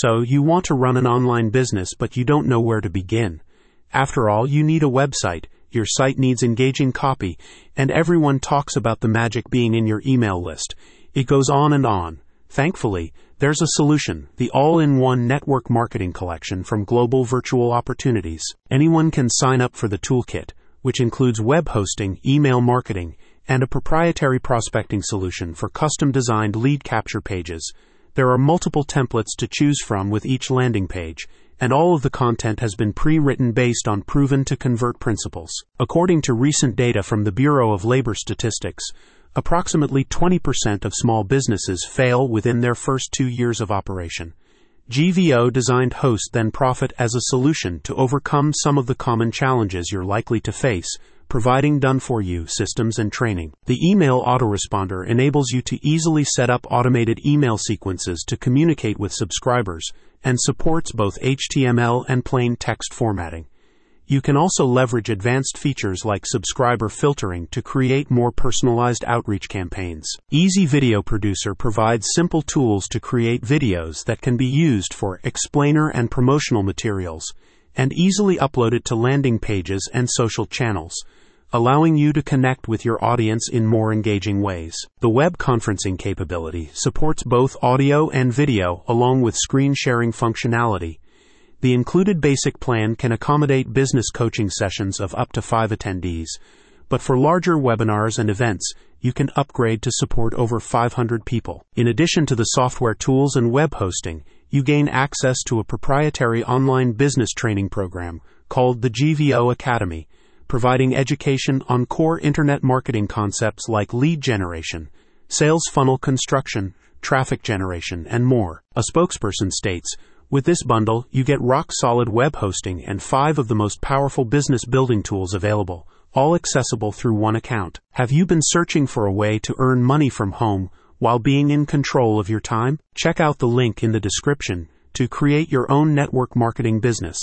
So you want to run an online business, but you don't know where to begin. After all, you need a website, your site needs engaging copy, and everyone talks about the magic being in your email list. It goes on and on. Thankfully, there's a solution the all in one network marketing collection from Global Virtual Opportunities. Anyone can sign up for the toolkit, which includes web hosting, email marketing, and a proprietary prospecting solution for custom designed lead capture pages. There are multiple templates to choose from with each landing page, and all of the content has been pre written based on proven to convert principles. According to recent data from the Bureau of Labor Statistics, approximately 20% of small businesses fail within their first two years of operation. GVO designed Host Then Profit as a solution to overcome some of the common challenges you're likely to face providing done for you systems and training. The email autoresponder enables you to easily set up automated email sequences to communicate with subscribers and supports both HTML and plain text formatting. You can also leverage advanced features like subscriber filtering to create more personalized outreach campaigns. Easy Video Producer provides simple tools to create videos that can be used for explainer and promotional materials and easily uploaded to landing pages and social channels, allowing you to connect with your audience in more engaging ways. The web conferencing capability supports both audio and video along with screen sharing functionality the included basic plan can accommodate business coaching sessions of up to five attendees, but for larger webinars and events, you can upgrade to support over 500 people. In addition to the software tools and web hosting, you gain access to a proprietary online business training program called the GVO Academy, providing education on core internet marketing concepts like lead generation, sales funnel construction, traffic generation, and more. A spokesperson states, with this bundle, you get rock solid web hosting and five of the most powerful business building tools available, all accessible through one account. Have you been searching for a way to earn money from home while being in control of your time? Check out the link in the description to create your own network marketing business.